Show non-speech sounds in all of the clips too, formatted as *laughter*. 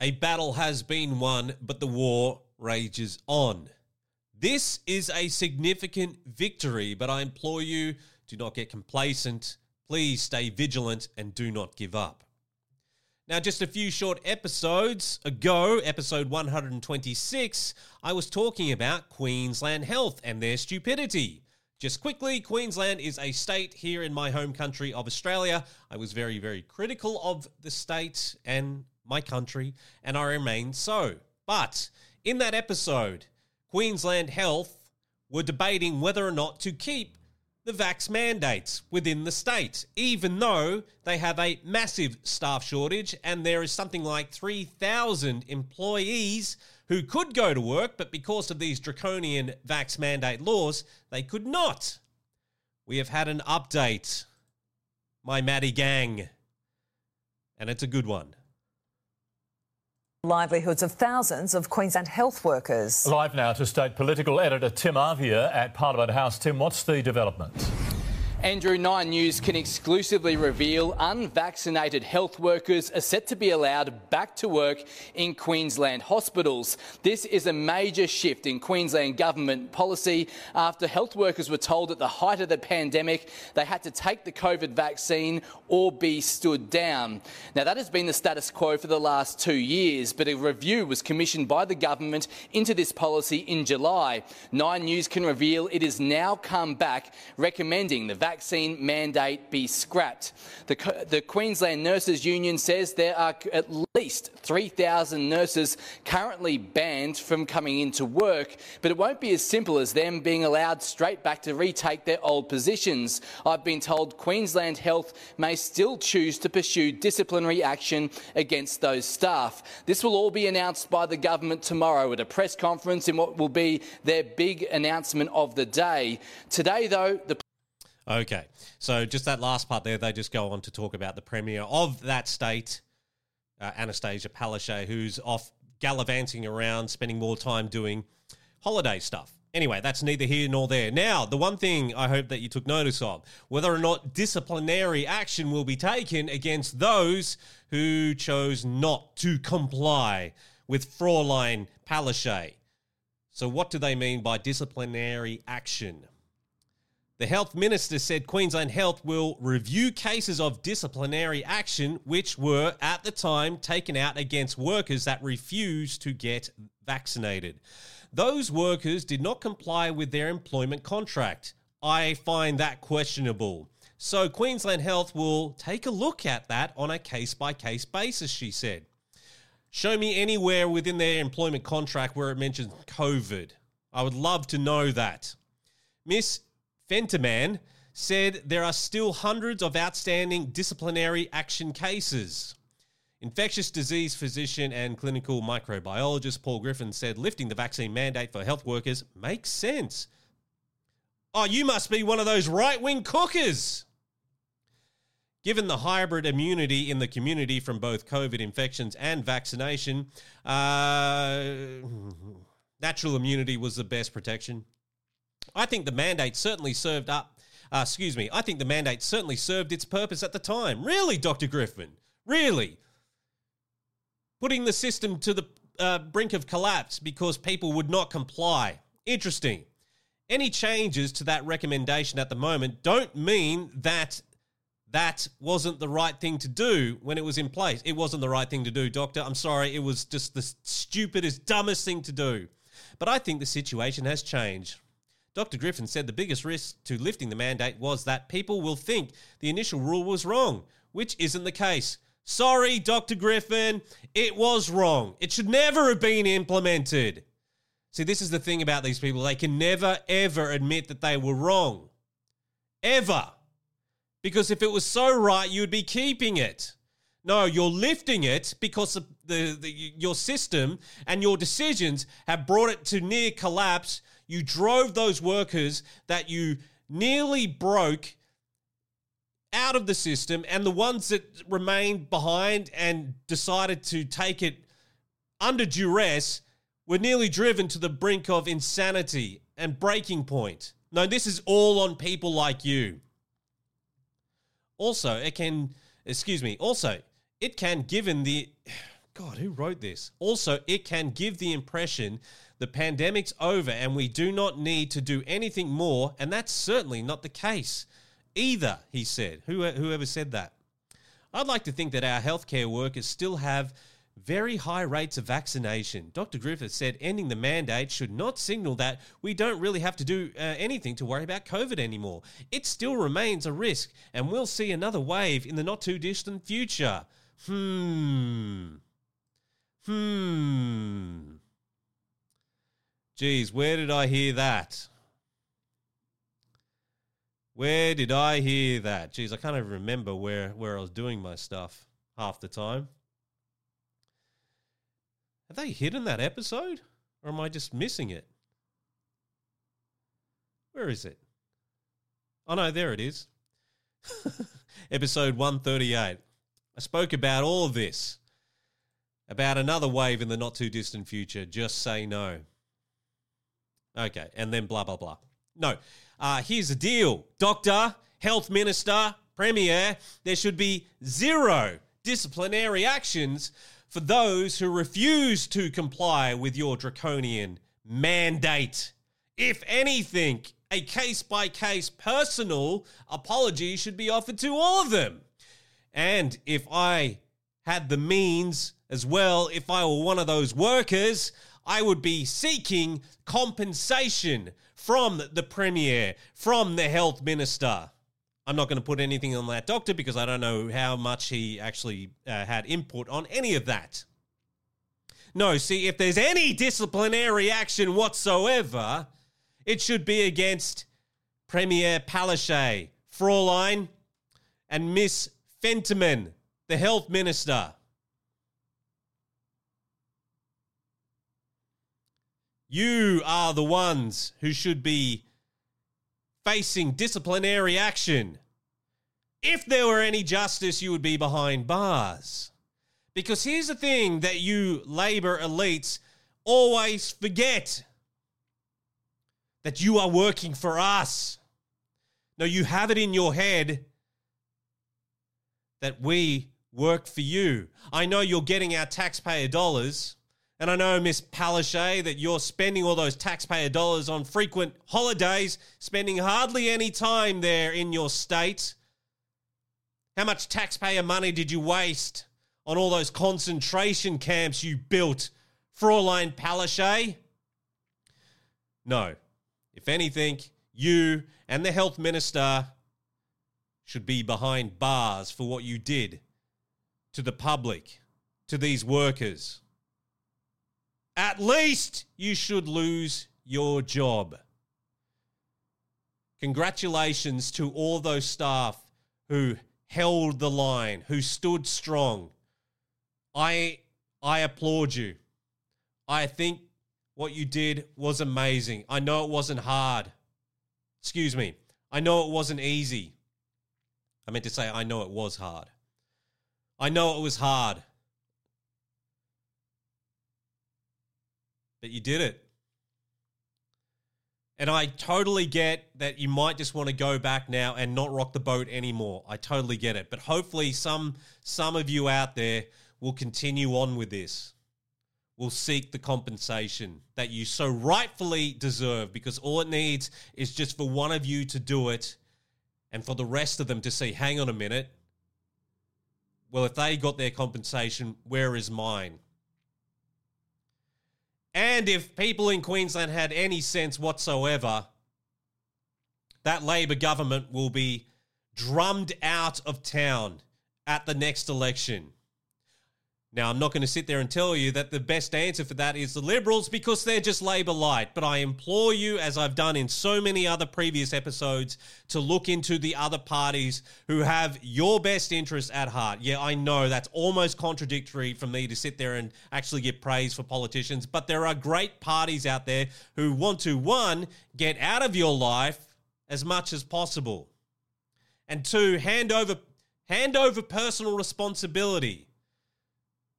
A battle has been won, but the war rages on. This is a significant victory, but I implore you do not get complacent. Please stay vigilant and do not give up. Now, just a few short episodes ago, episode 126, I was talking about Queensland Health and their stupidity. Just quickly, Queensland is a state here in my home country of Australia. I was very, very critical of the state and my country, and I remain so. But in that episode, Queensland Health were debating whether or not to keep the vax mandates within the state, even though they have a massive staff shortage and there is something like 3,000 employees who could go to work, but because of these draconian vax mandate laws, they could not. We have had an update, my Maddie gang, and it's a good one livelihoods of thousands of Queensland health workers. Live now to state political editor Tim Arvier at Parliament House. Tim, what's the development? Andrew, Nine News can exclusively reveal unvaccinated health workers are set to be allowed back to work in Queensland hospitals. This is a major shift in Queensland government policy after health workers were told at the height of the pandemic they had to take the COVID vaccine or be stood down. Now, that has been the status quo for the last two years, but a review was commissioned by the government into this policy in July. Nine News can reveal it has now come back recommending the vaccine mandate be scrapped. The, the Queensland Nurses Union says there are at least 3,000 nurses currently banned from coming into work, but it won't be as simple as them being allowed straight back to retake their old positions. I've been told Queensland Health may still choose to pursue disciplinary action against those staff. This will all be announced by the government tomorrow at a press conference in what will be their big announcement of the day. Today, though, the Okay. So just that last part there, they just go on to talk about the premier of that state, uh, Anastasia Palaszczuk, who's off gallivanting around, spending more time doing holiday stuff. Anyway, that's neither here nor there. Now, the one thing I hope that you took notice of whether or not disciplinary action will be taken against those who chose not to comply with Fraulein Palaszczuk. So, what do they mean by disciplinary action? The health minister said Queensland Health will review cases of disciplinary action which were at the time taken out against workers that refused to get vaccinated. Those workers did not comply with their employment contract. I find that questionable. So Queensland Health will take a look at that on a case by case basis, she said. Show me anywhere within their employment contract where it mentions COVID. I would love to know that. Miss Fentiman said there are still hundreds of outstanding disciplinary action cases. Infectious disease physician and clinical microbiologist Paul Griffin said lifting the vaccine mandate for health workers makes sense. Oh, you must be one of those right wing cookers. Given the hybrid immunity in the community from both COVID infections and vaccination, uh, *laughs* natural immunity was the best protection. I think the mandate certainly served up. Uh, excuse me. I think the mandate certainly served its purpose at the time. Really, Dr. Griffin? Really? Putting the system to the uh, brink of collapse because people would not comply. Interesting. Any changes to that recommendation at the moment don't mean that that wasn't the right thing to do when it was in place. It wasn't the right thing to do, Doctor. I'm sorry. It was just the stupidest, dumbest thing to do. But I think the situation has changed. Dr. Griffin said the biggest risk to lifting the mandate was that people will think the initial rule was wrong, which isn't the case. Sorry, Dr. Griffin, it was wrong. It should never have been implemented. See, this is the thing about these people. They can never, ever admit that they were wrong. Ever. Because if it was so right, you'd be keeping it. No, you're lifting it because the, the, your system and your decisions have brought it to near collapse you drove those workers that you nearly broke out of the system, and the ones that remained behind and decided to take it under duress were nearly driven to the brink of insanity and breaking point. No, this is all on people like you. Also, it can, excuse me, also, it can, given the *sighs* God, who wrote this? Also, it can give the impression the pandemic's over and we do not need to do anything more, and that's certainly not the case either, he said. Who, whoever said that? I'd like to think that our healthcare workers still have very high rates of vaccination. Dr. Griffin said ending the mandate should not signal that we don't really have to do uh, anything to worry about COVID anymore. It still remains a risk, and we'll see another wave in the not too distant future. Hmm. Hmm. Geez, where did I hear that? Where did I hear that? Geez, I can't even remember where, where I was doing my stuff half the time. Have they hidden that episode? Or am I just missing it? Where is it? Oh no, there it is. *laughs* episode 138. I spoke about all of this. About another wave in the not too distant future. Just say no. Okay, and then blah, blah, blah. No. Uh, here's the deal Doctor, Health Minister, Premier, there should be zero disciplinary actions for those who refuse to comply with your draconian mandate. If anything, a case by case personal apology should be offered to all of them. And if I had the means as well, if I were one of those workers, I would be seeking compensation from the Premier, from the Health Minister. I'm not going to put anything on that doctor because I don't know how much he actually uh, had input on any of that. No, see, if there's any disciplinary action whatsoever, it should be against Premier Palaszczuk, Fraulein, and Miss Fentiman, the health minister. You are the ones who should be facing disciplinary action. If there were any justice, you would be behind bars. Because here's the thing that you labor elites always forget that you are working for us. No, you have it in your head that we work for you. I know you're getting our taxpayer dollars. And I know, Miss Palaszczuk, that you're spending all those taxpayer dollars on frequent holidays, spending hardly any time there in your state. How much taxpayer money did you waste on all those concentration camps you built, Fraulein Palaszczuk? No. If anything, you and the health minister should be behind bars for what you did to the public, to these workers at least you should lose your job. Congratulations to all those staff who held the line, who stood strong. I I applaud you. I think what you did was amazing. I know it wasn't hard. Excuse me. I know it wasn't easy. I meant to say I know it was hard. I know it was hard. But you did it. And I totally get that you might just want to go back now and not rock the boat anymore. I totally get it. But hopefully some some of you out there will continue on with this. Will seek the compensation that you so rightfully deserve because all it needs is just for one of you to do it and for the rest of them to say, hang on a minute. Well, if they got their compensation, where is mine? And if people in Queensland had any sense whatsoever, that Labor government will be drummed out of town at the next election. Now, I'm not going to sit there and tell you that the best answer for that is the Liberals because they're just Labor light. But I implore you, as I've done in so many other previous episodes, to look into the other parties who have your best interests at heart. Yeah, I know that's almost contradictory for me to sit there and actually get praise for politicians, but there are great parties out there who want to, one, get out of your life as much as possible, and two, hand over, hand over personal responsibility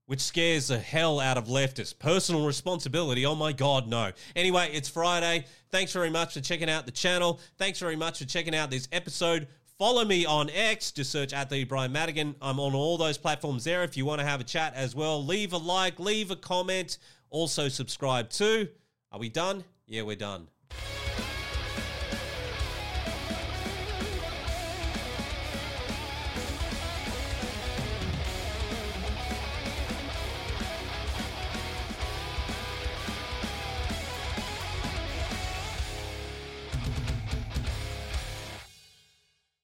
which scares the hell out of leftists. Personal responsibility, oh my God, no. Anyway, it's Friday. Thanks very much for checking out the channel. Thanks very much for checking out this episode Follow me on X. Just search at the Bryan Madigan. I'm on all those platforms there. If you want to have a chat as well, leave a like, leave a comment. Also subscribe too. Are we done? Yeah, we're done.